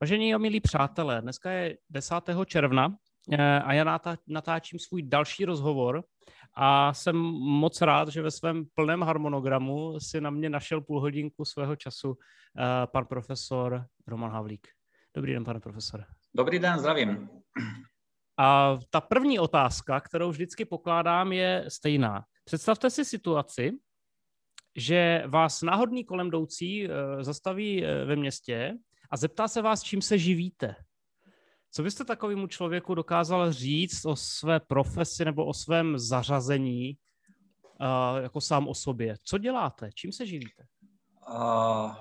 Vážení a milí přátelé, dneska je 10. června eh, a já natáčím svůj další rozhovor a jsem moc rád, že ve svém plném harmonogramu si na mě našel půl hodinku svého času eh, pan profesor Roman Havlík. Dobrý den, pane profesore. Dobrý den, zdravím. A ta první otázka, kterou vždycky pokládám, je stejná. Představte si situaci, že vás náhodný kolem jdoucí eh, zastaví ve městě a zeptá se vás, čím se živíte. Co byste takovému člověku dokázal říct o své profesi nebo o svém zařazení uh, jako sám o sobě? Co děláte? Čím se živíte? Uh,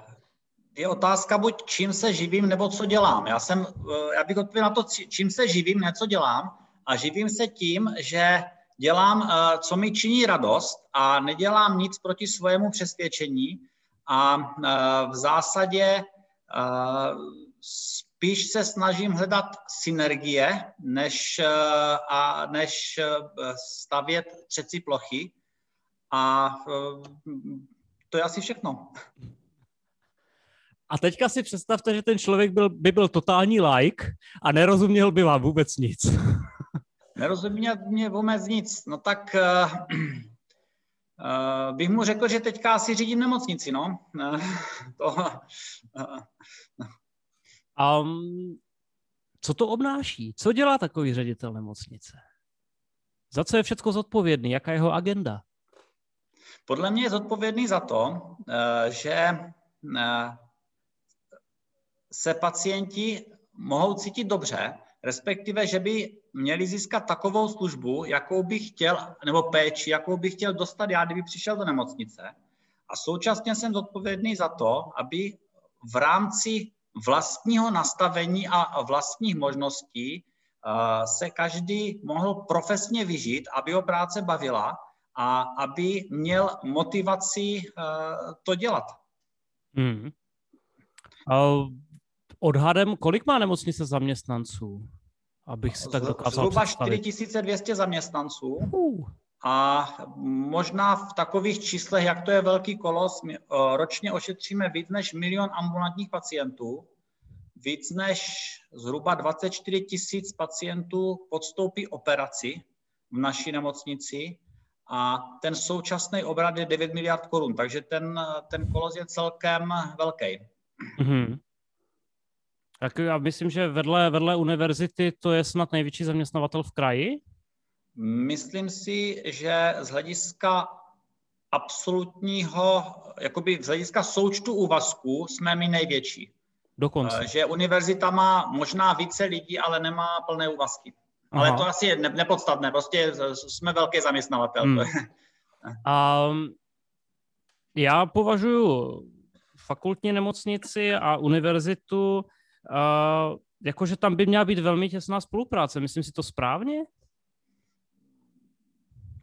je otázka buď čím se živím, nebo co dělám. Já, jsem, uh, já bych odpověděl na to, čím se živím, ne co dělám. A živím se tím, že dělám, uh, co mi činí radost a nedělám nic proti svému přesvědčení. A uh, v zásadě Spíš se snažím hledat synergie, než, a, než stavět třeci plochy. A to je asi všechno. A teďka si představte, že ten člověk byl, by byl totální like a nerozuměl by vám vůbec nic. Nerozuměl mě vůbec nic. No tak uh, uh, bych mu řekl, že teďka asi řídím nemocnici, no. Uh, to, uh, Um, co to obnáší? Co dělá takový ředitel nemocnice? Za co je všechno zodpovědný? Jaká je jeho agenda? Podle mě je zodpovědný za to, eh, že eh, se pacienti mohou cítit dobře, respektive, že by měli získat takovou službu, jakou by chtěl, nebo péči, jakou by chtěl dostat já, kdyby přišel do nemocnice. A současně jsem zodpovědný za to, aby v rámci vlastního nastavení a vlastních možností eh, se každý mohl profesně vyžít, aby ho práce bavila a aby měl motivaci eh, to dělat. Hmm. A odhadem, kolik má nemocnice zaměstnanců? Abych si tak dokázal Zhruba 4200 zaměstnanců. Uh. A možná v takových číslech, jak to je velký kolos, my ročně ošetříme víc než milion ambulantních pacientů. Víc než zhruba 24 tisíc pacientů podstoupí operaci v naší nemocnici a ten současný obrat je 9 miliard korun, takže ten, ten kolos je celkem velký. Mm-hmm. Tak já myslím, že vedle, vedle univerzity to je snad největší zaměstnavatel v kraji? Myslím si, že z hlediska absolutního, jakoby z hlediska součtu úvazků jsme my největší. Dokonce. Eh, že univerzita má možná více lidí, ale nemá plné úvazky. Aha. Ale to asi je nepodstatné, prostě jsme velký zaměstnavatel. Hmm. um, já považuji fakultní nemocnici a univerzitu, uh, jakože tam by měla být velmi těsná spolupráce. Myslím si to správně?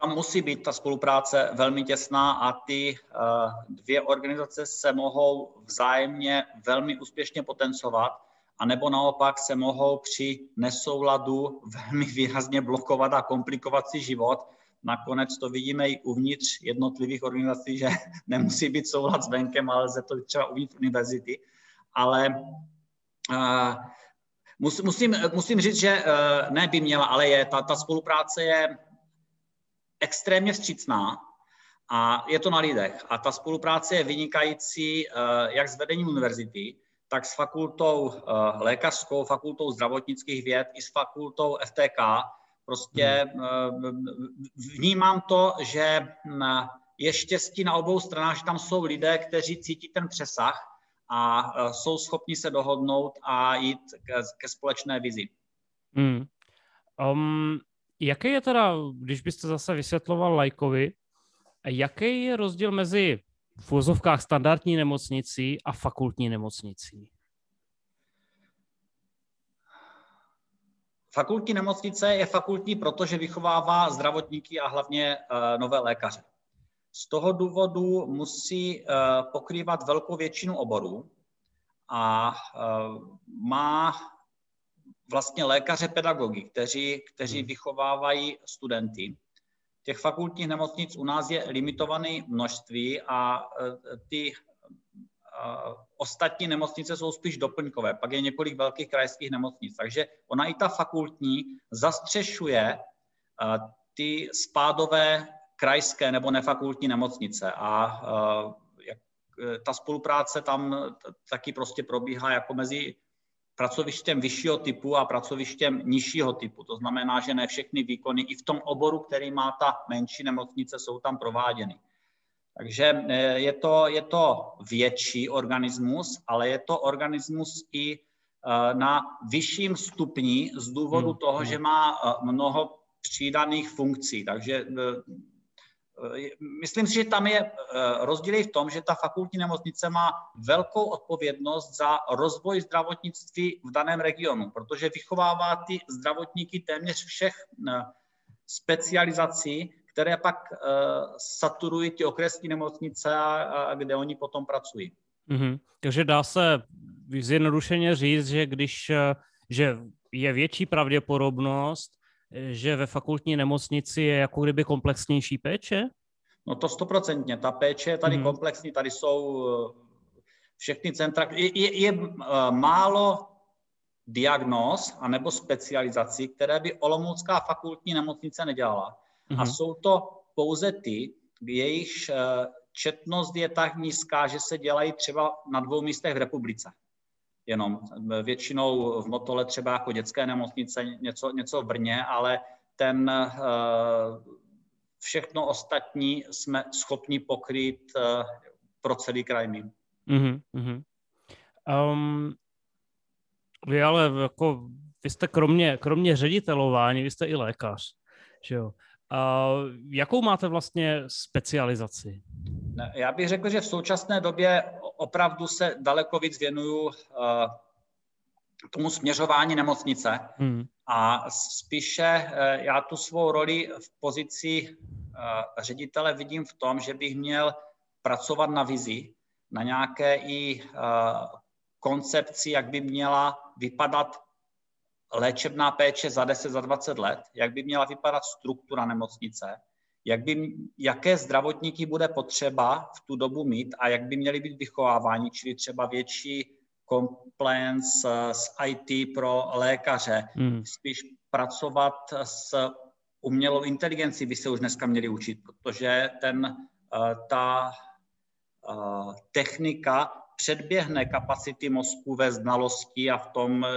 Tam musí být ta spolupráce velmi těsná a ty uh, dvě organizace se mohou vzájemně velmi úspěšně potencovat, anebo naopak se mohou při nesouladu velmi výrazně blokovat a komplikovat si život. Nakonec to vidíme i uvnitř jednotlivých organizací, že nemusí být soulad s venkem, ale lze to třeba uvnitř univerzity. Ale uh, musím, musím říct, že uh, ne by měla, ale je, ta, ta spolupráce je extrémně vstřícná a je to na lidech. A ta spolupráce je vynikající eh, jak s vedením univerzity, tak s fakultou eh, lékařskou, fakultou zdravotnických věd i s fakultou FTK. Prostě hmm. eh, vnímám to, že hm, je štěstí na obou stranách, že tam jsou lidé, kteří cítí ten přesah a jsou schopni se dohodnout a jít ke, společné vizi. Hmm. Um, Jaký je teda, když byste zase vysvětloval lajkovi, jaký je rozdíl mezi v úzovkách standardní nemocnicí a fakultní nemocnicí? Fakultní nemocnice je fakultní, protože vychovává zdravotníky a hlavně uh, nové lékaře. Z toho důvodu musí uh, pokrývat velkou většinu oborů a uh, má vlastně lékaře pedagogy, kteří, kteří hmm. vychovávají studenty. Těch fakultních nemocnic u nás je limitované množství a e, ty ostatní nemocnice jsou spíš doplňkové, pak je několik velkých krajských nemocnic. Takže ona i ta fakultní zastřešuje ty spádové krajské nebo nefakultní nemocnice a ta spolupráce tam taky prostě probíhá jako mezi pracovištěm vyššího typu a pracovištěm nižšího typu. To znamená, že ne všechny výkony i v tom oboru, který má ta menší nemocnice, jsou tam prováděny. Takže e, je to, je to větší organismus, ale je to organismus i na vyšším stupni z důvodu hmm. toho, že má mnoho přídaných funkcí. Takže myslím si, že tam je rozdíl v tom, že ta fakultní nemocnice má velkou odpovědnost za rozvoj zdravotnictví v daném regionu, protože vychovává ty zdravotníky téměř všech specializací, které pak saturují ty okresní nemocnice, kde oni potom pracují. Mm-hmm. Takže dá se zjednodušeně říct, že když eh, že je větší pravděpodobnost, že ve fakultní nemocnici je jako kdyby komplexnější péče? No to stoprocentně. Ta péče je tady mm-hmm. komplexní, tady jsou eh, všechny centra. Je, je, je málo diagnóz anebo specializací, které by Olomoucká fakultní nemocnice nedělala. Mm-hmm. A mhm. jsou to pouze ty, jejichž eh, četnost je tak nízká, že se dělají třeba na dvou místech v republice. Jenom většinou v Motole třeba jako dětské nemocnice, něco, něco v Brně, ale ten eh, všechno ostatní jsme schopni pokrýt eh, pro celý kraj mým. Mm-hmm. Um, vy ale jako, vy jste kromě, kromě ředitelování, vy jste i lékař, že jo? Uh, jakou máte vlastně specializaci? Já bych řekl, že v současné době opravdu se daleko víc věnuju uh, tomu směřování nemocnice hmm. a spíše uh, já tu svou roli v pozici uh, ředitele vidím v tom, že bych měl pracovat na vizi, na nějaké i koncepci, jak by měla vypadat léčebná péče za 10, za 20 let, jak by měla vypadat struktura nemocnice, jak by, jaké zdravotníky bude potřeba v tu dobu mít a jak by měly být vychováváni, čili třeba větší compliance s IT pro lékaře, hmm. spíš pracovat s umělou inteligencí by se už dneska měli učit, protože ten, eh, ta eh, technika předběhne kapacity mozku ve znalosti a v tom, eh,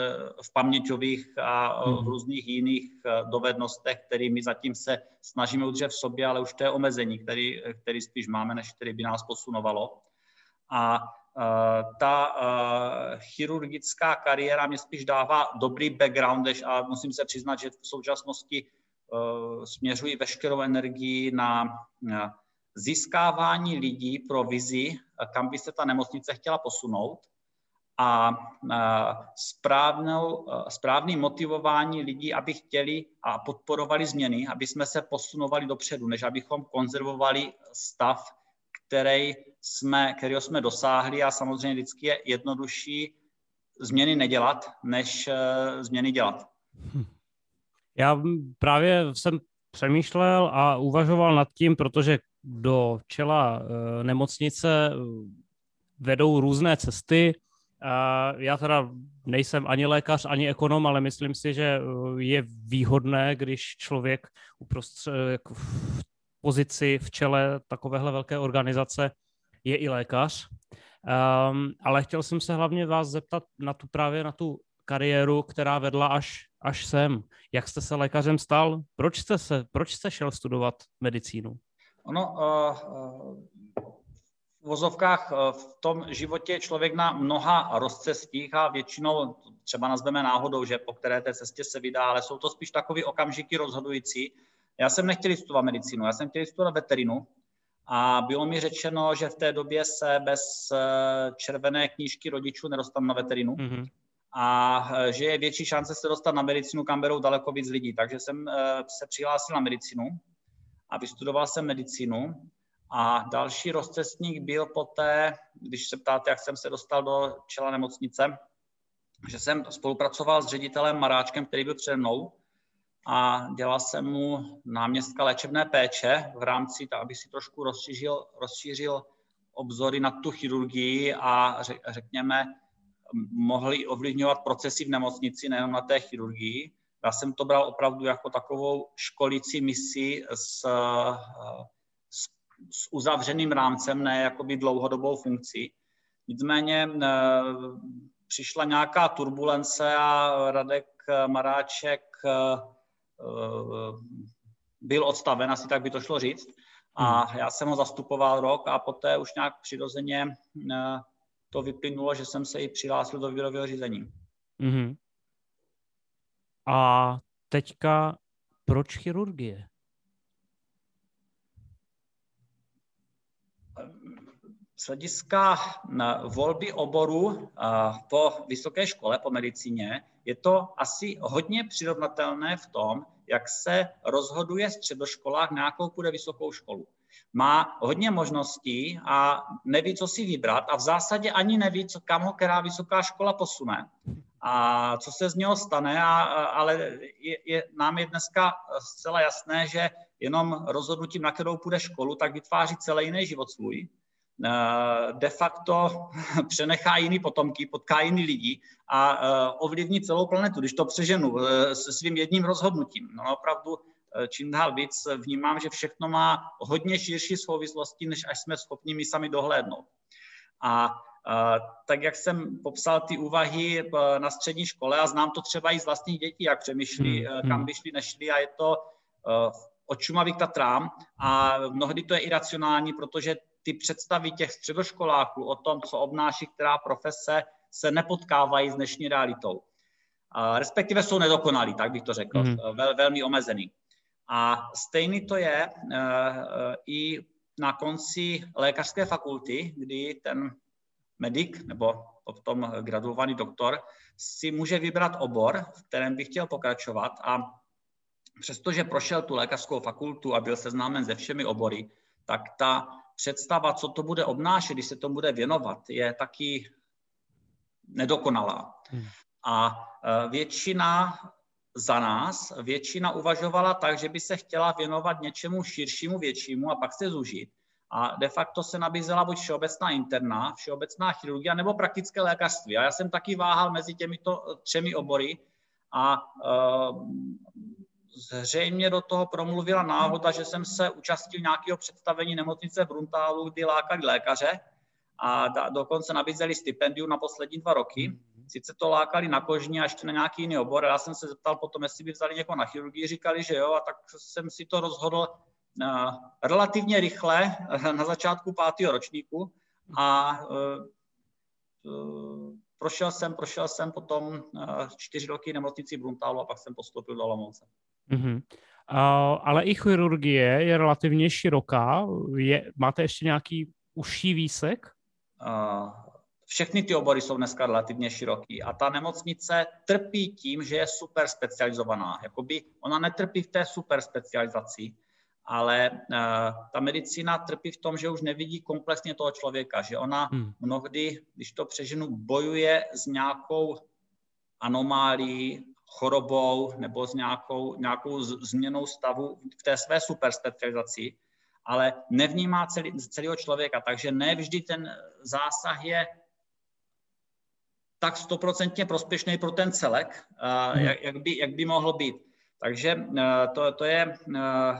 v paměťových a hmm. různých jiných eh, dovednostech, kterými zatím se snažíme udržet v sobě, ale už to je omezení, který, který spíš máme, než který by nás posunovalo. A ta chirurgická kariéra mě spíš dává dobrý background, a musím se přiznat, že v současnosti směřuji veškerou energii na získávání lidí pro vizi, kam by se ta nemocnice chtěla posunout a správnou, správný motivování lidí, aby chtěli a podporovali změny, aby jsme se posunovali dopředu, než abychom konzervovali stav, který jsme, kterého jsme dosáhli a samozřejmě vždycky je jednodušší změny nedělat, než e, změny dělat. Hm. Já právě jsem přemýšlel a uvažoval nad tím, protože do čela eh, nemocnice eh, vedou různé cesty. Já teda nejsem ani lékař, ani ekonom, ale myslím si, že eh, je výhodné, když člověk uprostřed, v pozici v čele takovéhle velké organizace je i lékař. Um, ale chtěl jsem se hlavně vás zeptat na tu právě na tu kariéru, která vedla až, až sem. Jak jste se lékařem stal? Proč jste, se, proč jste šel studovat medicínu? Ono eh, eh, v vozovkách eh, v tom životě je člověk na mnoha rozcestích a většinou třeba nazveme náhodou, že po které té cestě se vydá, ale jsou to spíš takové okamžiky rozhodující. Já jsem nechtěl studovat medicínu, já jsem chtěl studovat veterinu a bylo mi řečeno, že v té době se bez červené knížky rodičů nedostanu na veterinu. Mm-hmm a že je větší šance se dostat na medicínu, kam berou daleko víc lidí. Takže jsem se přihlásil na medicínu a vystudoval jsem medicínu. A další rozcestník byl poté, když se ptáte, jak jsem se dostal do čela nemocnice, že jsem spolupracoval s ředitelem Maráčkem, který byl přede mnou a dělal jsem mu náměstka léčebné péče v rámci, tak aby si trošku rozšířil, rozšířil obzory na tu chirurgii a řekněme, mohli ovlivňovat procesy v nemocnici, nejen na té chirurgii. Já jsem to bral opravdu jako takovou školící misi s, s, s uzavřeným rámcem, ne jakoby dlouhodobou funkcí. Nicméně přišla nějaká turbulence a Radek Maráček byl odstaven, asi tak by to šlo říct. A hmm. já jsem ho zastupoval rok a poté už nějak přirozeně eh, to vyplynulo, že jsem se i přihlásil do výběrového řízení. Mm-hmm. A teďka proč chirurgie? Z hlediska volby oboru po vysoké škole, po medicíně, je to asi hodně přirovnatelné v tom, jak se rozhoduje středoškolák, na jakou půjde vysokou školu. Má hodně možností a neví, co si vybrat a v zásadě ani neví, co, kam ho která vysoká škola posune a co se z něho stane, a, ale je, je, nám je dneska zcela jasné, že jenom rozhodnutím, na kterou půjde školu, tak vytváří celý jiný život svůj Eh, de facto přenechá jiný potomky, potká jiný lidi a eh, ovlivní celou planetu, když to přeženu eh, se svým jedním rozhodnutím. No opravdu čím dál víc vnímám, že všechno má hodně širší souvislosti, než až jsme schopni my sami dohlédnout. A tak, jak jsem popsal ty úvahy na střední škole a znám to třeba i z vlastních dětí, jak přemýšlí, hmm. kam hmm. by šli, nešli a je to od Šumavy k Tatrám a mnohdy to je iracionální, protože ty představy těch středoškoláků o tom, co obnáší která profese, se nepotkávají s dnešní realitou. Respektive jsou nedokonalí, tak bych to řekl, mm. Vel, velmi omezený. A stejný to je i na konci lékařské fakulty, kdy ten medic nebo potom graduovaný doktor si může vybrat obor, v kterém by chtěl pokračovat a přestože prošel tu lékařskou fakultu a byl seznámen se všemi obory, tak ta představa, co to bude obnášet, když se tomu bude věnovat, je taky nedokonalá. Hmm. A e, většina za nás, většina uvažovala tak, že by se chtěla věnovat něčemu širšímu, většímu a pak se zužit. A de facto se nabízela buď všeobecná interna, všeobecná chirurgie, nebo praktické lékařství. A já jsem taky váhal mezi těmito třemi obory a uh, zřejmě do toho promluvila náhoda, že jsem se účastnil nějakého představení nemocnice v Bruntálu, kdy lákali lékaře a da, dokonce nabízeli stipendium na poslední dva roky. Mhm. Sice to lákali na kožní a ještě na nějaký jiný obor. Já jsem se zeptal potom, jestli by vzali někoho na chirurgii, říkali, že jo, a tak jsem si to rozhodl relativně rychle uh, na začátku pátého ročníku a uh, prošel jsem, prošel jsem potom čtyři roky nemocnici Bruntálu a pak jsem postoupil do Olomouce. Mm-hmm. Uh, ale i chirurgie je relativně široká. Je, máte ještě nějaký užší výsek? Uh, všechny ty obory jsou dneska relativně široký a ta nemocnice trpí tím, že je super specializovaná. Jakoby ona netrpí v té super specializaci, ale uh, ta medicína trpí v tom, že už nevidí komplexně toho člověka, že ona hmm. mnohdy, když to přeženu, bojuje s nějakou anomálií chorobou nebo s nějakou, nějakou změnou stavu v té své superspecializaci, ale nevnímá celý, celého člověka, takže ne vždy ten zásah je tak stoprocentně prospěšný pro ten celek, hmm. jak, jak, by, jak by mohl být. Takže eh, to, to, je, eh,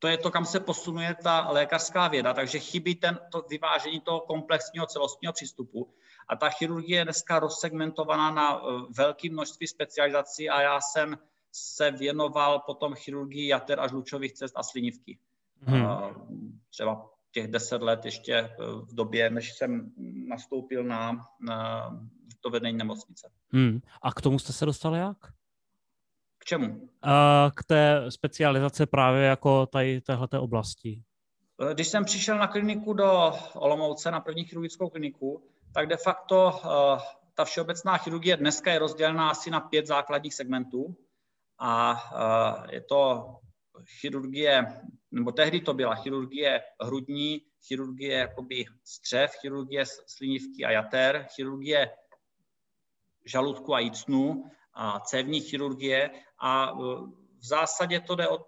to je to, kam se posunuje ta lékařská věda, takže chybí ten, to vyvážení toho komplexního celostního přístupu. A ta chirurgie je dneska rozsegmentovaná na eh, velké množství specializací a já jsem se věnoval potom chirurgii jater a žlučových cest a slinivky. Hmm. Třeba těch deset let ještě eh, v době, než jsem nastoupil na, na to vedení nemocnice. Hmm. A k tomu jste se dostal jak? K čemu? K té specializace právě jako tady téhleté oblasti. Eh, když jsem přišel na kliniku do Olomouce, na první chirurgickou kliniku, tak de facto uh, ta všeobecná chirurgie dneska je rozdělená asi na pět základních segmentů a uh, je to chirurgie, nebo tehdy to byla chirurgie hrudní, chirurgie jakoby střev, chirurgie slinivky a jater, chirurgie žaludku a jícnu a cévní chirurgie a v zásadě to jde o,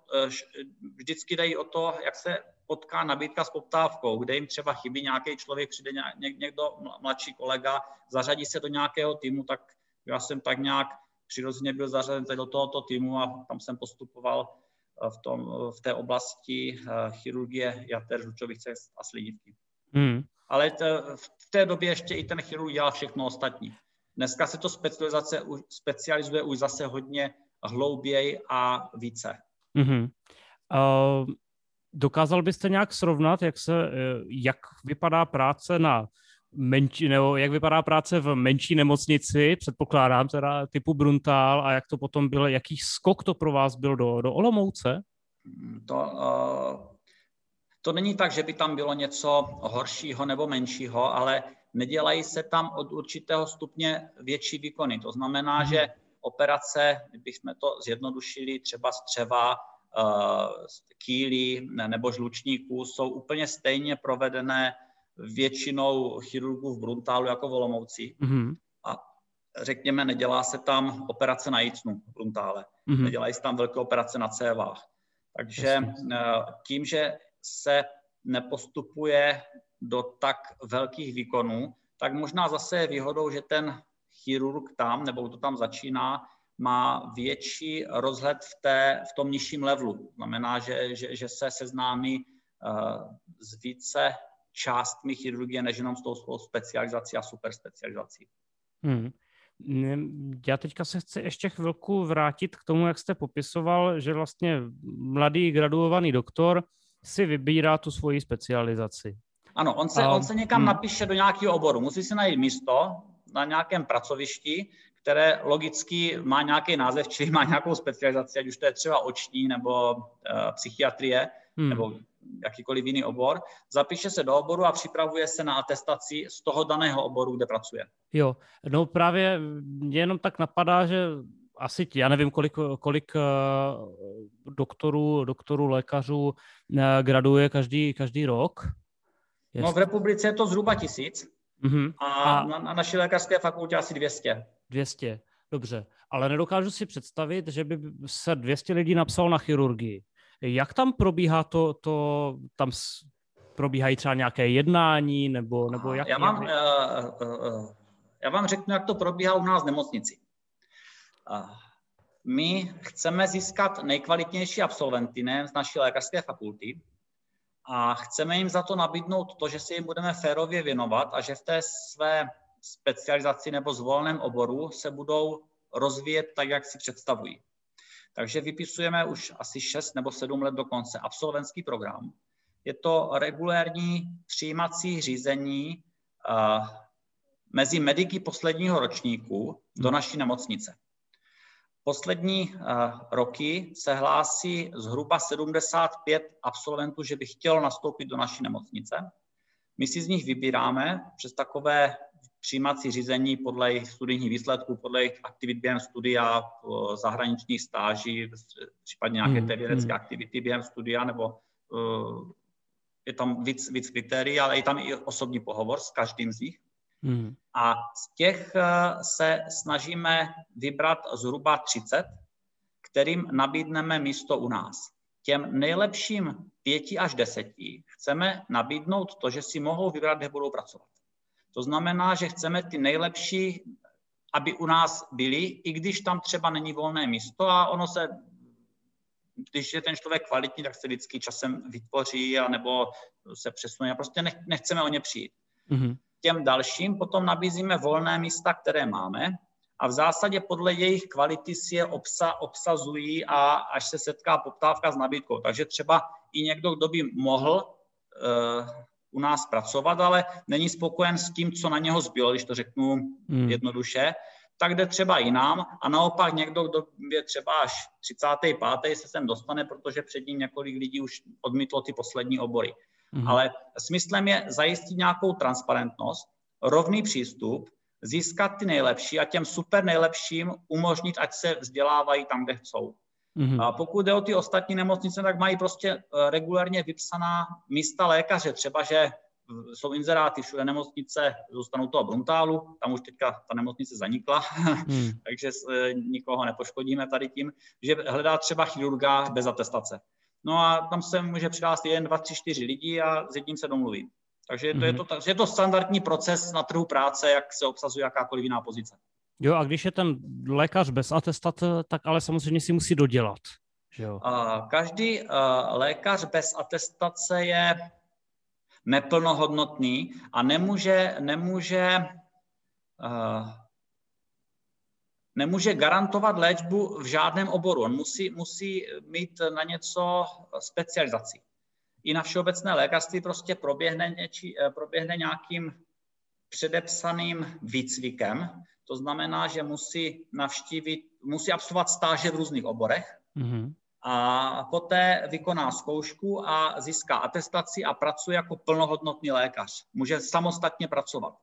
vždycky jde o to, jak se potká nabídka s poptávkou, kde jim třeba chybí nějaký člověk, přijde někdo mladší kolega, zařadí se do nějakého týmu, tak já jsem tak nějak přirozeně byl zařazen do tohoto týmu a tam jsem postupoval eh, v, tom, v té oblasti chirurgie jater, žlučových cest a slidivky. Hmm. Ale to, v té době ještě i ten chirurg dělal všechno ostatní. Dneska se to specializace, specializuje už zase hodně hlouběji a více. Mm-hmm. Uh, dokázal byste nějak srovnat, jak, se, eh, jak vypadá práce na menší, nebo jak vypadá práce v menší nemocnici, předpokládám teda typu Bruntal a jak to potom bylo, jaký skok to pro vás byl do, do Olomouce? To, uh, to není tak, že by tam bylo něco horšího nebo menšího, ale nedělají se tam od určitého stupně větší výkony. To znamená, hmm. že operace, kdybychom to zjednodušili, třeba střeva, uh, kýlí nebo žlučníků, jsou úplně stejně provedené většinou chirurgů v Bruntálu jako v Olomouci. Mm-hmm. A řekněme, nedělá se tam operace na jícnu v Bruntále. Mm-hmm. Nedělají se tam velké operace na cévách. Takže. Eh, tím, že se nepostupuje do tak velkých výkonů, tak možná zase je výhodou, že ten chirurg tam, nebo to tam začíná, má větší rozhled v, té, v tom nižším levelu. Znamená, že, že, že se seznámí uh, s více částmi chirurgie, než jenom s tou svou specializací a superspecializací. Hmm. Já teďka se chci ještě chvilku vrátit k tomu, jak jste popisoval, že vlastně mladý graduovaný doktor si vybírá tu svoji specializaci. Ano, on se, a, on se někam hmm. napíše do nějakého oboru, musí si najít místo na nějakém pracovišti, které logicky má nějaký název, či má nějakou specializaci, ať už to je třeba oční nebo uh, psychiatrie, hmm. nebo jakýkoliv jiný obor, zapíše se do oboru a připravuje se na atestaci z toho daného oboru, kde pracuje. Jo, no právě mě jenom tak napadá, že asi, já nevím, kolik, kolik uh, doktorů, doktorů, lékařů uh, graduje každý, každý rok. Jest... No v republice je to zhruba tisíc uh-huh. a, a na, na naší lékařské fakultě asi 200. 200, dobře. Ale nedokážu si představit, že by se 200 lidí napsalo na chirurgii. Jak tam probíhá to, to tam probíhají třeba nějaké jednání, nebo, nebo jak? Já vám, uh, uh, já vám řeknu, jak to probíhá u nás v nemocnici. My chceme získat nejkvalitnější absolventy ne, z naší lékařské fakulty a chceme jim za to nabídnout to, že si jim budeme férově věnovat a že v té své specializaci nebo zvoleném oboru se budou rozvíjet tak, jak si představují. Takže vypisujeme už asi 6 nebo 7 let dokonce absolventský program. Je to regulérní přijímací řízení uh, mezi mediky posledního ročníku do hmm. naší nemocnice. Poslední uh, roky se hlásí zhruba 75 absolventů, že by chtělo nastoupit do naší nemocnice. My si z nich vybíráme přes takové přijímací řízení podle jejich studijních výsledků, podle jejich aktivit během studia, zahraničních stáží, případně nějaké hmm, té vědecké hmm. aktivity během studia, nebo uh, je tam víc, víc kritérií, ale je tam i osobní pohovor s každým z nich. Hmm. A z těch uh, se snažíme vybrat zhruba 30, kterým nabídneme místo u nás. Těm nejlepším pěti až deseti chceme nabídnout to, že si mohou vybrat, kde budou pracovat. To znamená, že chceme ty nejlepší, aby u nás byli, i když tam třeba není volné místo a ono se, když je ten člověk kvalitní, tak se vždycky časem vytvoří a nebo se přesune. A prostě nechceme o ně přijít. Mm-hmm. Těm dalším potom nabízíme volné místa, které máme a v zásadě podle jejich kvality si je obsa, obsazují a až se setká poptávka s nabídkou. Takže třeba i někdo, kdo by mohl uh, u nás pracovat, ale není spokojen s tím, co na něho zbylo, když to řeknu hmm. jednoduše, tak jde třeba jinam a naopak někdo, kdo je třeba až 35. se sem dostane, protože před ním několik lidí už odmítlo ty poslední obory. Hmm. Ale smyslem je zajistit nějakou transparentnost, rovný přístup, získat ty nejlepší a těm super nejlepším umožnit, ať se vzdělávají tam, kde chcou. Mm-hmm. A pokud jde o ty ostatní nemocnice, tak mají prostě eh, regulárně vypsaná místa lékaře. Třeba, že jsou inzeráty všude nemocnice, zůstanou toho Bruntálu, tam už teďka ta nemocnice zanikla, mm. takže eh, nikoho nepoškodíme tady tím, že hledá třeba chirurga bez atestace. No a tam se může přihlásit jeden, dva, tři, čtyři lidi a s jedním se domluví. Takže to je, mhm. to, je to standardní proces na trhu práce, jak se obsazuje jakákoliv jiná pozice. Jo, a když je ten lékař bez atestace, tak ale samozřejmě si musí dodělat. Že jo? Každý uh, lékař bez atestace je neplnohodnotný a nemůže, nemůže, uh, nemůže garantovat léčbu v žádném oboru. On musí, musí mít na něco specializaci. I na všeobecné lékařství prostě proběhne, něči, eh, proběhne nějakým předepsaným výcvikem. To znamená, že musí navštívit, musí absolvovat stáže v různých oborech. Mm-hmm a poté vykoná zkoušku a získá atestaci a pracuje jako plnohodnotný lékař. Může samostatně pracovat.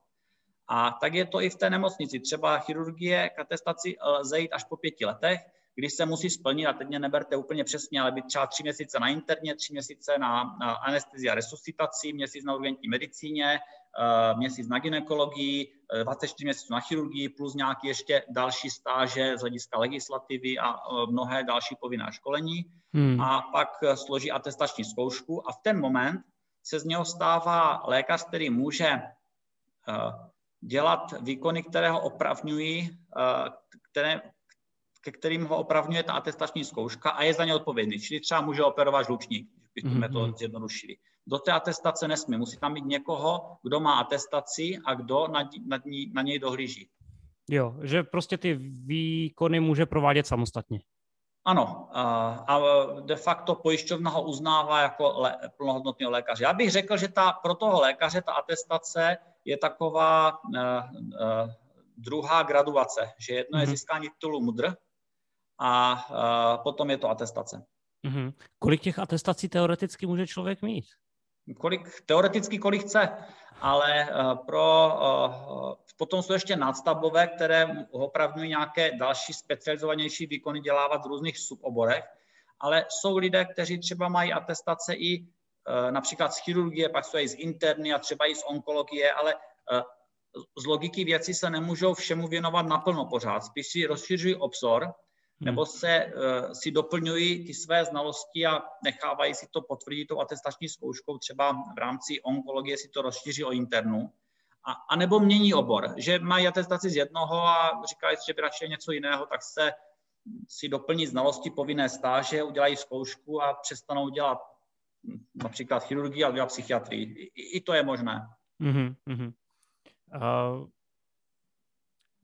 A tak je to i v té nemocnici. Třeba chirurgie k atestaci lze jít až po pěti letech, když se musí splnit, a teď mě neberte úplně přesně, ale být třeba tři měsíce na interně, tři měsíce na, na anestezi a resuscitaci, měsíc na urgentní medicíně, eh, měsíc na ginekologii, 24 eh, měsíců na chirurgii, plus nějaký ještě další stáže z hlediska legislativy a mnohé další povinná školení. Hmm. A pak složí atestační zkoušku a v ten moment se z něho stává lékař, který může dělat výkony, které ho opravňují, které, ke kterým ho opravňuje ta atestační zkouška a je za ně odpovědný. Čili třeba může operovat žlučník, když bychom mm-hmm. to zjednodušili. Do té atestace nesmí. Musí tam mít někoho, kdo má atestaci a kdo nad ní, na něj dohlíží. Jo, že prostě ty výkony může provádět samostatně. Ano, a de facto pojišťovna ho uznává jako lé, plnohodnotného lékaře. Já bych řekl, že ta, pro toho lékaře ta atestace je taková uh, uh, druhá graduace, že jedno mm-hmm. je mhm. získání titulu MUDR, a uh, potom je to atestace. Mm-hmm. Kolik těch atestací teoreticky může člověk mít? Kolik, teoreticky kolik chce, ale uh, pro, uh, potom jsou ještě nadstavbové, které opravňují nějaké další specializovanější výkony dělávat v různých suboborech, ale jsou lidé, kteří třeba mají atestace i například z chirurgie, pak jsou i z interny a třeba i z onkologie, ale z logiky věci se nemůžou všemu věnovat naplno pořád. Spíš si rozšiřují obzor Hmm. nebo se uh, si doplňují ty své znalosti a nechávají si to potvrdit tou atestační zkouškou, třeba v rámci onkologie si to rozšíří o internu, a, a nebo mění obor, že mají atestaci z jednoho a říkají, že by radši něco jiného, tak se si doplní znalosti povinné stáže, udělají zkoušku a přestanou dělat například chirurgii a dělat psychiatrii. I, I to je možné. Mm-hmm. Uh,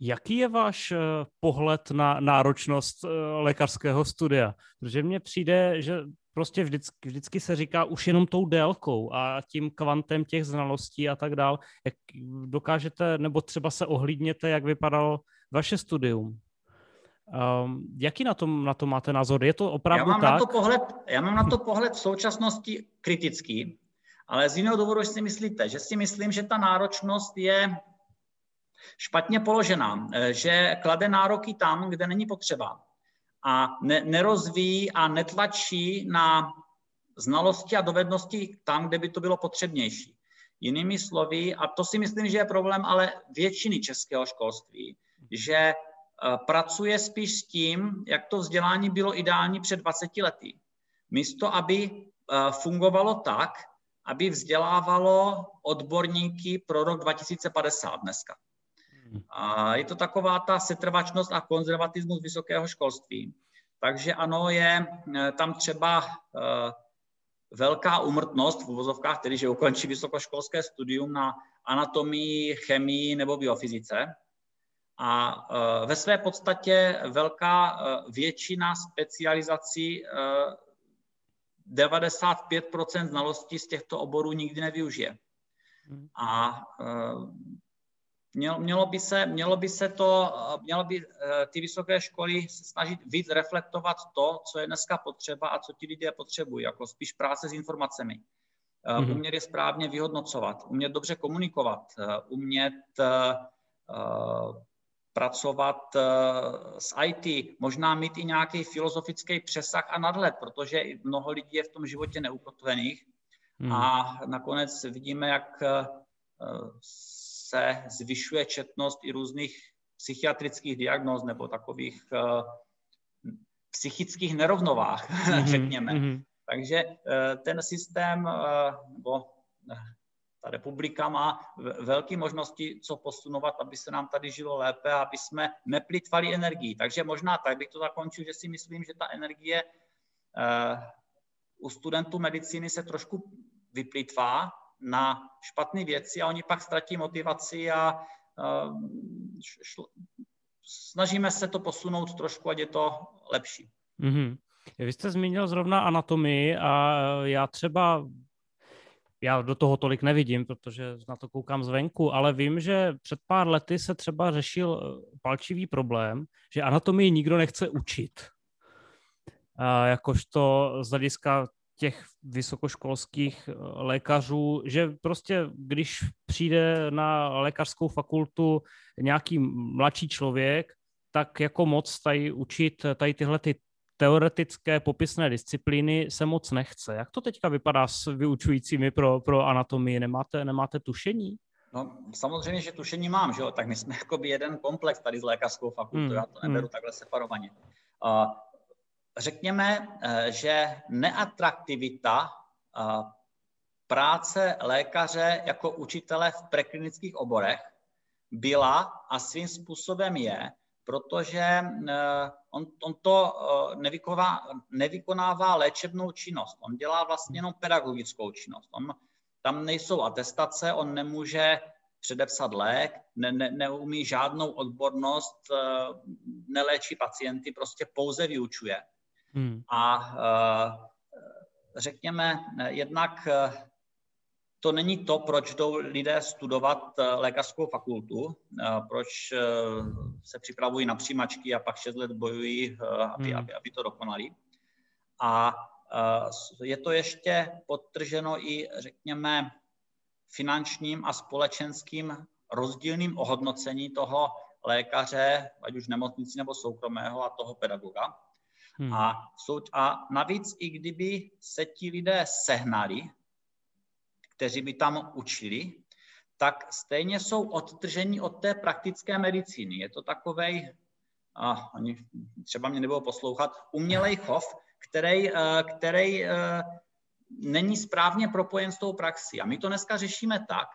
Jaký je váš eh, pohled na náročnost eh, lékařského studia? Protože mně přijde, že prostě vždycky, vždycky se říká už jenom tou délkou a tím kvantem těch znalostí a tak dál. Jak dokážete, nebo třeba se ohlídněte, jak vypadalo vaše studium? Um, jaký na tom, na to máte názor? Je to opravdu já mám tak? Na to pohled, já mám na to pohled v současnosti kritický, ale z jiného důvodu si myslíte, že si myslím, že ta náročnost je špatně položená, eh, že klade nároky tam, kde není potřeba a ne, nerozvíjí a netlačí na znalosti a dovednosti tam, kde by to bylo potřebnější. Jinými slovy, a to si myslím, že je problém ale většiny českého školství, že pracuje spíš s tím, jak to vzdělání bylo ideální před 20 lety. Místo, aby eh, fungovalo tak, aby vzdělávalo odborníky pro rok 2050 dneska. A je to taková ta setrvačnost a konzervatismus vysokého školství. Takže ano, je eh, tam třeba eh, velká umrtnost v uvozovkách, tedy že ukončí vysokoškolské studium na anatomii, chemii nebo biofyzice. A eh, ve své podstatě velká většina specializací 95% znalostí z těchto oborů nikdy nevyužije. Hmm. A Mělo, mělo, by se, mělo by se to, mělo by ty vysoké školy se snažit víc reflektovat to, co je dneska potřeba a co ti lidé potřebují, jako spíš práce s informacemi. Mm-hmm. Umět je správně vyhodnocovat, umět dobře komunikovat, umět pracovat uh, s IT, možná mít i nějaký filozofický přesah a nadhled, protože mnoho lidí je v tom životě neukotvených mm. a nakonec vidíme, jak uh, se zvyšuje četnost i různých psychiatrických diagnóz nebo takových uh, psychických nerovnovách, mm-hmm, řekněme. Mm-hmm. Takže ten systém, nebo ta republika má velké možnosti, co posunovat, aby se nám tady žilo lépe aby jsme neplitvali energii. Takže možná tak bych to zakončil, že si myslím, že ta energie u studentů medicíny se trošku vyplitvá na špatné věci a oni pak ztratí motivaci a šlo, snažíme se to posunout trošku, ať je to lepší. Mm-hmm. Vy jste zmínil zrovna anatomii a já třeba já do toho tolik nevidím, protože na to koukám zvenku, ale vím, že před pár lety se třeba řešil eh, palčivý problém, že anatomii nikdo nechce učit. A jakožto z hlediska těch vysokoškolských eh, lékařů, že prostě když přijde na lékařskou fakultu nějaký mladší člověk, tak jako moc tady učit tady tyhle ty teoretické popisné disciplíny se moc nechce. Jak to teďka vypadá s vyučujícími pro, pro anatomii? Nemáte, nemáte tušení? No, samozřejmě, že tušení mám, že jo? tak my jsme jakoby jeden komplex tady s lékařskou fakultou, hmm. já to neberu hmm. takhle separovaně. Uh, řekněme, eh, že neatraktivita eh, práce lékaře jako učitele v preklinických oborech byla a svým způsobem je, protože eh, on, on to nevykonává, nevykonává léčebnou činnost, on dělá vlastně jenom pedagogickou činnost. On, tam nejsou atestace, on nemůže předepsat lék, ne, ne, neumí žádnou odbornost, neléčí pacienty, prostě pouze vyučuje. Hmm. A eh, řekněme, jednak eh, to není to, proč jdou lidé studovat eh, lékařskou fakultu, proč se připravují na přijímačky a pak 6 let bojují, aby, hmm. aby, aby to dokonali. A je to ještě podtrženo i, řekněme, finančním a společenským rozdílným ohodnocení toho lékaře, ať už nemocnici nebo soukromého a toho pedagoga. Hmm. A, jsou, a navíc, i kdyby se ti lidé sehnali, kteří by tam učili, tak stejně jsou odtržení od té praktické medicíny. Je to takovej, a oni třeba mě nebudou poslouchat, umělej chov, který, eh, který eh, není správně propojen s tou praxí. A my to dneska řešíme tak,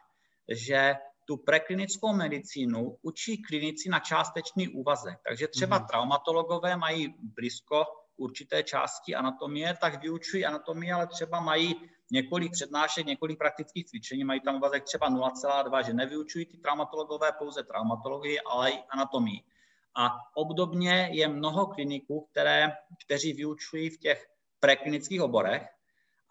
že tu preklinickou medicínu učí klinici na částečný úvazek. Takže třeba mm-hmm. traumatologové mají blízko určité části anatomie, tak vyučují anatomii, ale třeba mají několik přednášek, několik praktických cvičení, mají tam úvazek třeba 0,2, že nevyučují ty traumatologové pouze traumatologii, ale i anatomii. A obdobně je mnoho kliniků, které, kteří vyučují v těch preklinických oborech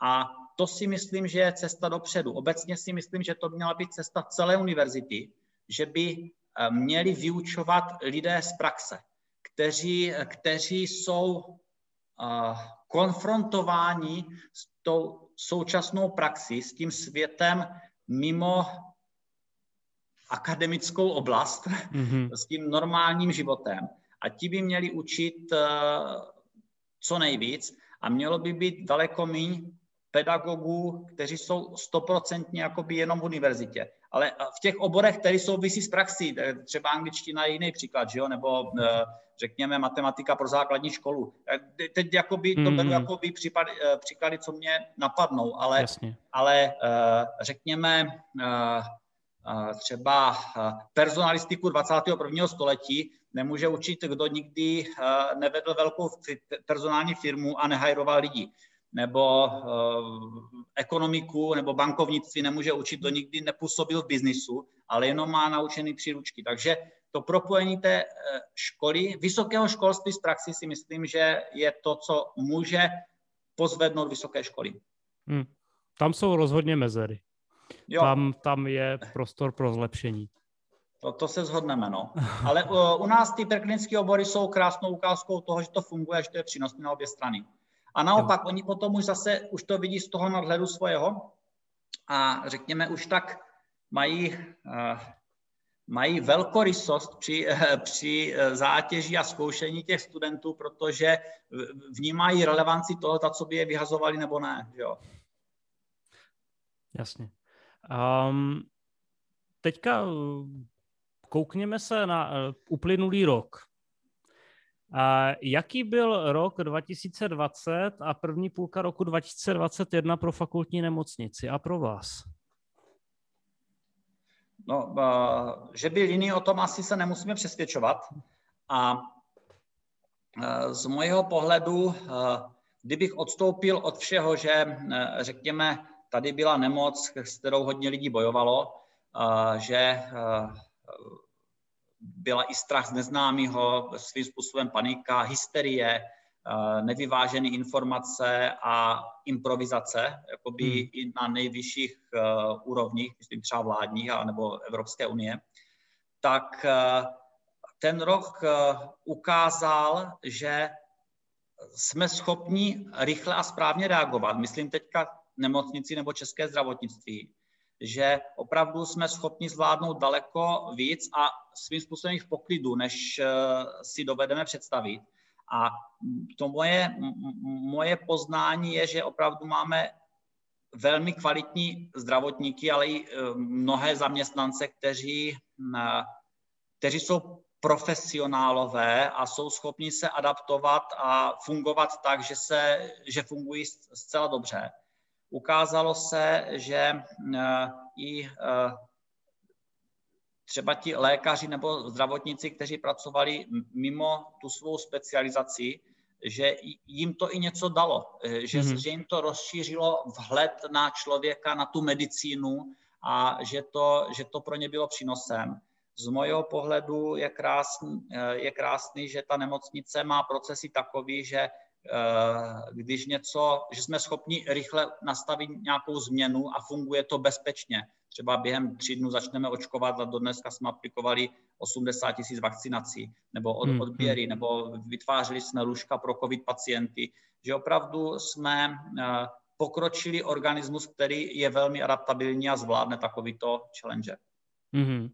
a to si myslím, že je cesta dopředu. Obecně si myslím, že to měla být cesta celé univerzity, že by eh, měli vyučovat lidé z praxe, kteří, kteří jsou eh, konfrontováni s tou současnou praxí, s tím světem mimo akademickou oblast, mm-hmm. s tím normálním životem. A ti by měli učit uh, co nejvíc a mělo by být daleko méně pedagogů, kteří jsou stoprocentně jakoby jenom v univerzitě. Ale v těch oborech, které souvisí s praxí, třeba angličtina je jiný příklad, že jo? nebo eh, řekněme matematika pro základní školu. Eh, teď jakoby, to mm-hmm. beru jakoby případ, eh, příklady, co mě napadnou, ale, ale řekněme třeba personalistiku 21. století nemůže učit, kdo nikdy nevedl velkou personální firmu a nehajroval lidi nebo uh, ekonomiku nebo bankovnictví nemůže učit, to nikdy nepůsobil v biznisu, ale jenom má naučený příručky. Takže to propojení té uh, školy, vysokého školství z praxi si myslím, že je to, co může pozvednout vysoké školy. Hmm. Tam jsou rozhodně mezery. Jo. Tam, tam je prostor pro zlepšení. To, to se zhodneme, no. Ale uh, u nás ty preklinické obory jsou krásnou ukázkou toho, že to funguje, že to je přínosné na obě strany. A naopak, oni potom už zase už to vidí z toho nadhledu svého a řekněme už tak mají, uh, mají velkorysost při, uh, při zátěži a zkoušení těch studentů, protože vnímají relevanci toho, za co by je vyhazovali nebo ne. Jo? Jasně. Um, teďka koukněme se na uplynulý rok. A jaký byl rok 2020 a první půlka roku 2021 pro fakultní nemocnici a pro vás? No, že byl jiný, o tom asi se nemusíme přesvědčovat. A z mojeho pohledu, kdybych odstoupil od všeho, že řekněme, tady byla nemoc, s kterou hodně lidí bojovalo, že byla i strach z neznámého, svým způsobem panika, hysterie, nevyvážené informace a improvizace, jakoby hmm. i na nejvyšších úrovních, myslím třeba vládních nebo Evropské unie, tak ten rok ukázal, že jsme schopni rychle a správně reagovat. Myslím teďka nemocnici nebo české zdravotnictví že opravdu jsme schopni zvládnout daleko víc a svým způsobem v poklidu, než eh, si dovedeme představit. A to moje, moje poznání je, že opravdu máme velmi kvalitní zdravotníky, ale i eh, mnohé zaměstnance, kteří, eh, kteří jsou profesionálové a jsou schopni se adaptovat a fungovat tak, že, se, že fungují zcela dobře ukázalo se, že eh, i eh, třeba ti lékaři nebo zdravotníci, kteří pracovali mimo tu svou specializaci, že jim to i něco dalo, eh, že, mm-hmm. že jim to rozšířilo vhled na člověka, na tu medicínu a že to, že to pro ně bylo přínosem. Z mojho pohledu je krásný, je krásný, že ta nemocnice má procesy takový, že když něco, že jsme schopni rychle nastavit nějakou změnu a funguje to bezpečně. Třeba během tří dnů začneme očkovat a do dneska jsme aplikovali 80 tisíc vakcinací nebo od, hmm, odběry, hmm. nebo vytvářeli jsme lůžka pro covid pacienty, že opravdu jsme eh, pokročili organismus, který je velmi adaptabilní a zvládne takovýto challenge. Mm-hmm.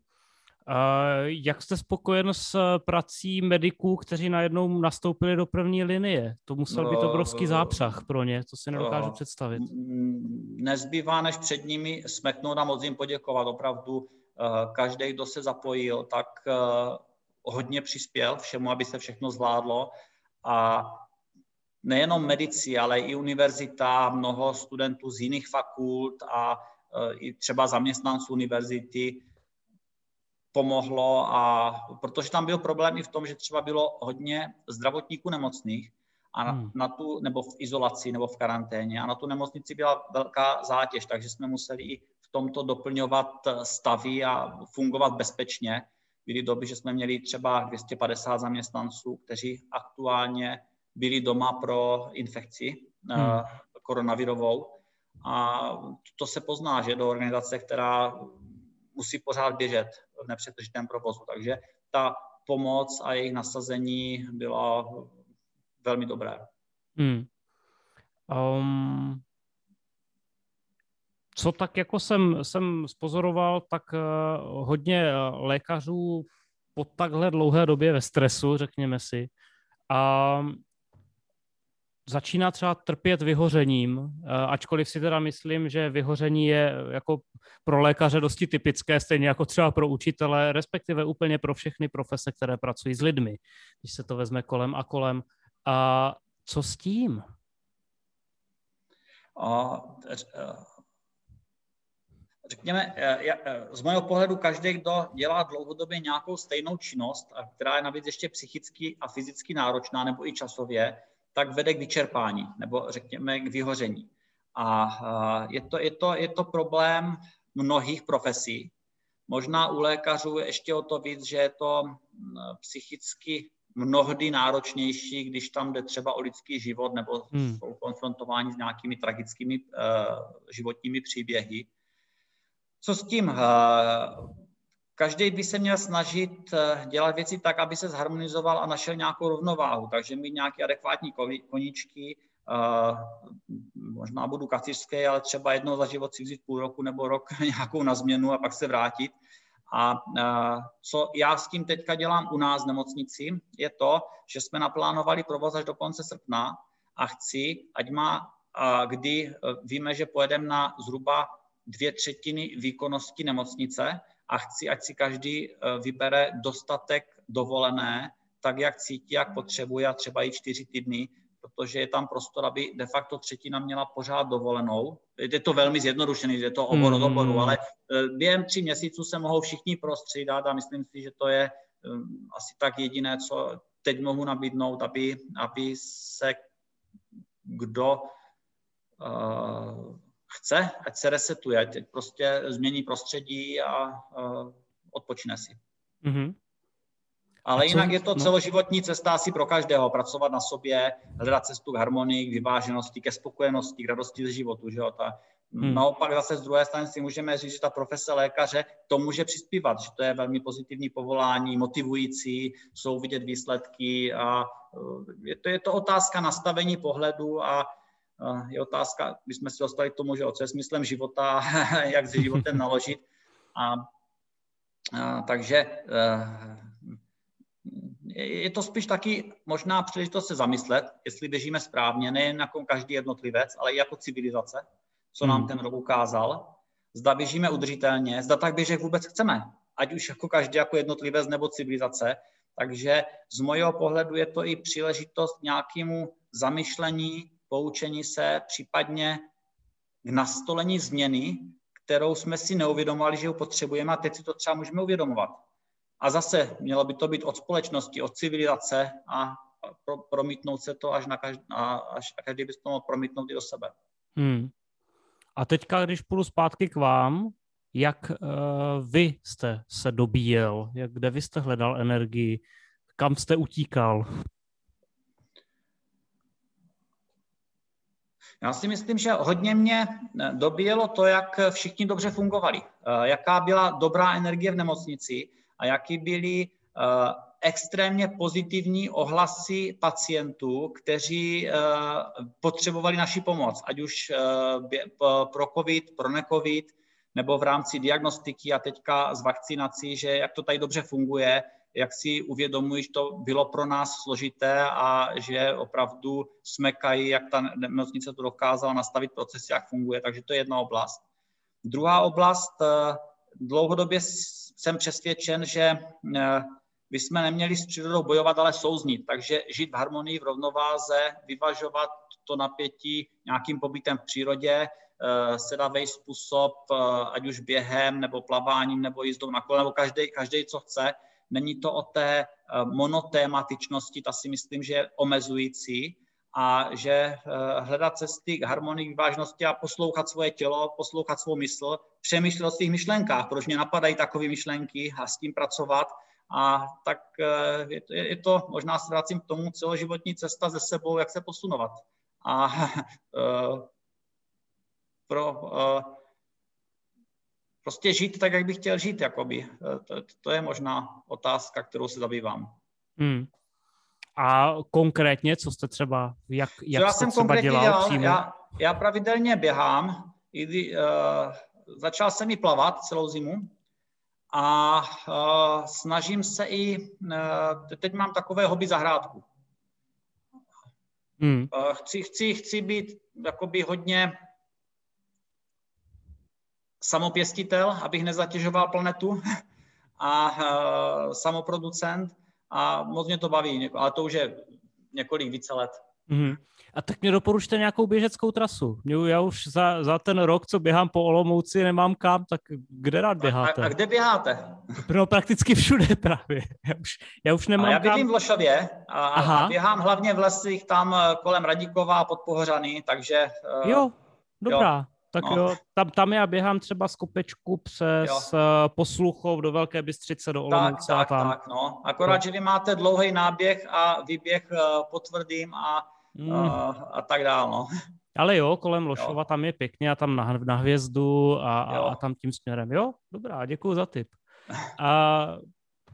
Jak jste spokojen s prací mediků, kteří najednou nastoupili do první linie? To musel být obrovský no, zápřah pro ně, to si nedokážu no, představit. Nezbývá, než před nimi smeknout a moc jim poděkovat. Opravdu eh, každý, kdo se zapojil, tak eh, hodně přispěl všemu, aby se všechno zvládlo. A nejenom medici, ale i univerzita, mnoho studentů z jiných fakult a eh, i třeba zaměstnanců univerzity pomohlo a protože tam byl problém i v tom, že třeba bylo hodně zdravotníků nemocných a na, hmm. na tu, nebo v izolaci, nebo v karanténě a na tu nemocnici byla velká zátěž, takže jsme museli i v tomto doplňovat stavy a fungovat bezpečně. Byly doby, že jsme měli třeba 250 zaměstnanců, kteří aktuálně byli doma pro infekci hmm. uh, koronavirovou. A to se pozná, že do organizace, která musí pořád běžet v nepřetržitém provozu. Takže ta pomoc a jejich nasazení byla velmi dobré. Hmm. Um, co tak jako jsem, jsem spozoroval, tak uh, hodně lékařů po takhle dlouhé době ve stresu, řekněme si. A začíná třeba trpět vyhořením, eh, ačkoliv si teda myslím, že vyhoření je jako pro lékaře dosti typické, stejně jako třeba pro učitele, respektive úplně pro všechny profese, které pracují s lidmi, když se to vezme kolem a kolem. A co s tím? A, řekněme, z mého pohledu každý, kdo dělá dlouhodobě nějakou stejnou činnost, která je navíc ještě psychicky a fyzicky náročná nebo i časově, tak vede k vyčerpání nebo řekněme k vyhoření. A je to, je to, je to problém mnohých profesí. Možná u lékařů je ještě o to víc, že je to psychicky mnohdy náročnější, když tam jde třeba o lidský život nebo hmm. jsou konfrontováni s nějakými tragickými uh, životními příběhy. Co s tím? Uh, každý by se měl snažit eh, dělat věci tak, aby se zharmonizoval a našel nějakou rovnováhu. Takže mít nějaké adekvátní koníčky, eh, možná budu kacířský, ale třeba jednou za život si vzít půl roku nebo rok nějakou na změnu a pak se vrátit. A eh, co já s tím teďka dělám u nás v nemocnici, je to, že jsme naplánovali provoz až do konce srpna a chci, ať má, kdy víme, že pojedeme na zhruba dvě třetiny výkonnosti nemocnice, a chci, ať si každý eh, vybere dostatek dovolené, tak, jak cítí, jak potřebuje a třeba i čtyři týdny, protože je tam prostor, aby de facto třetina měla pořád dovolenou. Je to velmi zjednodušený, je to obor od oboru, hmm. ale eh, během tří měsíců se mohou všichni prostřídat a myslím si, že to je eh, asi tak jediné, co teď mohu nabídnout, aby, aby se kdo uh, chce, ať se resetuje, ať prostě změní prostředí a uh, odpočine si. Mm-hmm. Ale co, jinak je to no. celoživotní cesta asi pro každého. Pracovat na sobě, hledat cestu k harmonii, k vyváženosti, ke spokojenosti, k radosti ze životu. Že jo? Ta, hmm. Naopak zase z druhé strany si můžeme říct, že ta profese lékaře to může přispívat, že to je velmi pozitivní povolání, motivující, jsou vidět výsledky a e, je to, je to otázka nastavení pohledu a je otázka, my jsme se dostali k tomu, že co je smyslem života, jak se životem naložit. A, a takže e, je to spíš taky možná příležitost se zamyslet, jestli běžíme správně, nejen jako každý jednotlivec, ale i jako civilizace, co nám hmm. ten rok ukázal. Zda běžíme udržitelně, zda tak běžet vůbec chceme, ať už jako každý jako jednotlivec nebo civilizace. Takže z mojeho pohledu je to i příležitost nějakému zamyšlení, poučení se, případně k nastolení změny, kterou jsme si neuvědomovali, že ji potřebujeme a teď si to třeba můžeme uvědomovat. A zase mělo by to být od společnosti, od civilizace a pro, promítnout se to až na každý, a, až a každý by to mohl promítnout i do sebe. Hmm. A teďka, když půjdu zpátky k vám, jak uh, vy jste se dobíjel, jak, kde vy jste hledal energii, kam jste utíkal? Já si myslím, že hodně mě dobíjelo to, jak všichni dobře fungovali, eh, jaká byla dobrá energie v nemocnici, a jaký byly uh, extrémně pozitivní ohlasy pacientů, kteří potřebovali naši pomoc, ať už pro COVID, pro necovid, nebo v rámci diagnostiky a teďka z vakcinací, že jak to tady dobře funguje, jak si uvědomují, že to bylo pro nás složité a že opravdu smekají, jak ta nemocnice to dokázala nastavit proces, jak funguje. Takže to je jedna oblast. Druhá oblast, dlouhodobě jsem přesvědčen, že bychom eh, neměli s přírodou bojovat, ale souznit. Takže žít v harmonii, v rovnováze, vyvažovat to napětí nějakým pobytem v přírodě, eh, sedavý způsob, eh, ať už během, nebo plaváním, nebo jízdou na kole, nebo každý co chce. Není to o té monotématičnosti, ta si myslím, že je omezující a že eh, hledat cesty k harmonii, vážnosti a poslouchat svoje tělo, poslouchat svou mysl, přemýšlet o svých myšlenkách, proč mě napadají takové myšlenky a s tím pracovat. A tak eh, je to, je to možná se vracím k tomu, celoživotní cesta ze sebou, jak se posunovat. A eh, pro, prostě žít tak, jak bych chtěl žít, jakoby. To, to je možná otázka, kterou se zabývám. Hmm. A konkrétně, co jste třeba, jak, jak já jste jsem třeba dělal dělal, přímo? Já, já pravidelně běhám, i, uh, začal jsem i plavat celou zimu a uh, snažím se i, uh, teď mám takové hobby zahrádku. Hmm. Uh, chci, chci, chci být jakoby hodně samopěstitel, abych nezatěžoval planetu a uh, samoproducent a moc mě to baví, ale to už je několik více let. Mm-hmm. A tak mě doporučte nějakou běžeckou trasu. Mě, já už za, za ten rok, co běhám po Olomouci, nemám kam, tak kde rád běháte? A, a kde běháte? No prakticky všude právě. Já už, já už nemám a já bydlím kam. v Lošově a, a běhám hlavně v lesích tam eh, kolem Radíkova a Podpohořany, takže... Uh, jo, dobrá. Jo. Tak no. jo, tam, tam já běhám třeba z Kopečku přes jo. Eh, Posluchov do Velké Bystřice, do Olomouce tak, tak, tam. Tak, no. Akorát, že vy máte dlouhý náběh a vyběh uh, potvrdím a, mm. uh, a tak dále, no. Ale jo, kolem Lošova jo. tam je pěkně a tam na, na hvězdu a, a, a tam tím směrem. Jo, dobrá, děkuji za tip. A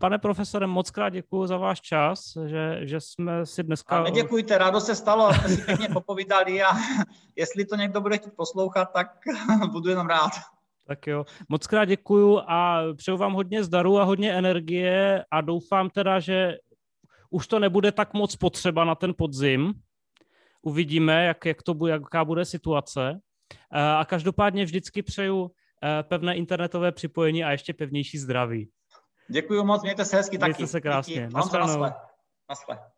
Pane profesore, moc krát děkuji za váš čas, že, že jsme si dneska... A neděkujte, rádo se stalo, jsme si pěkně popovídali a jestli to někdo bude chtít poslouchat, tak budu jenom rád. Tak jo, moc krát děkuju a přeju vám hodně zdaru a hodně energie a doufám teda, že už to nebude tak moc potřeba na ten podzim. Uvidíme, jak, jak to bude, jaká bude situace. A každopádně vždycky přeju eh, pevné internetové připojení a ještě pevnější zdraví. Děkuji moc, mějte se hezky mějte taky. Mějte se krásně. Díky. Naschle.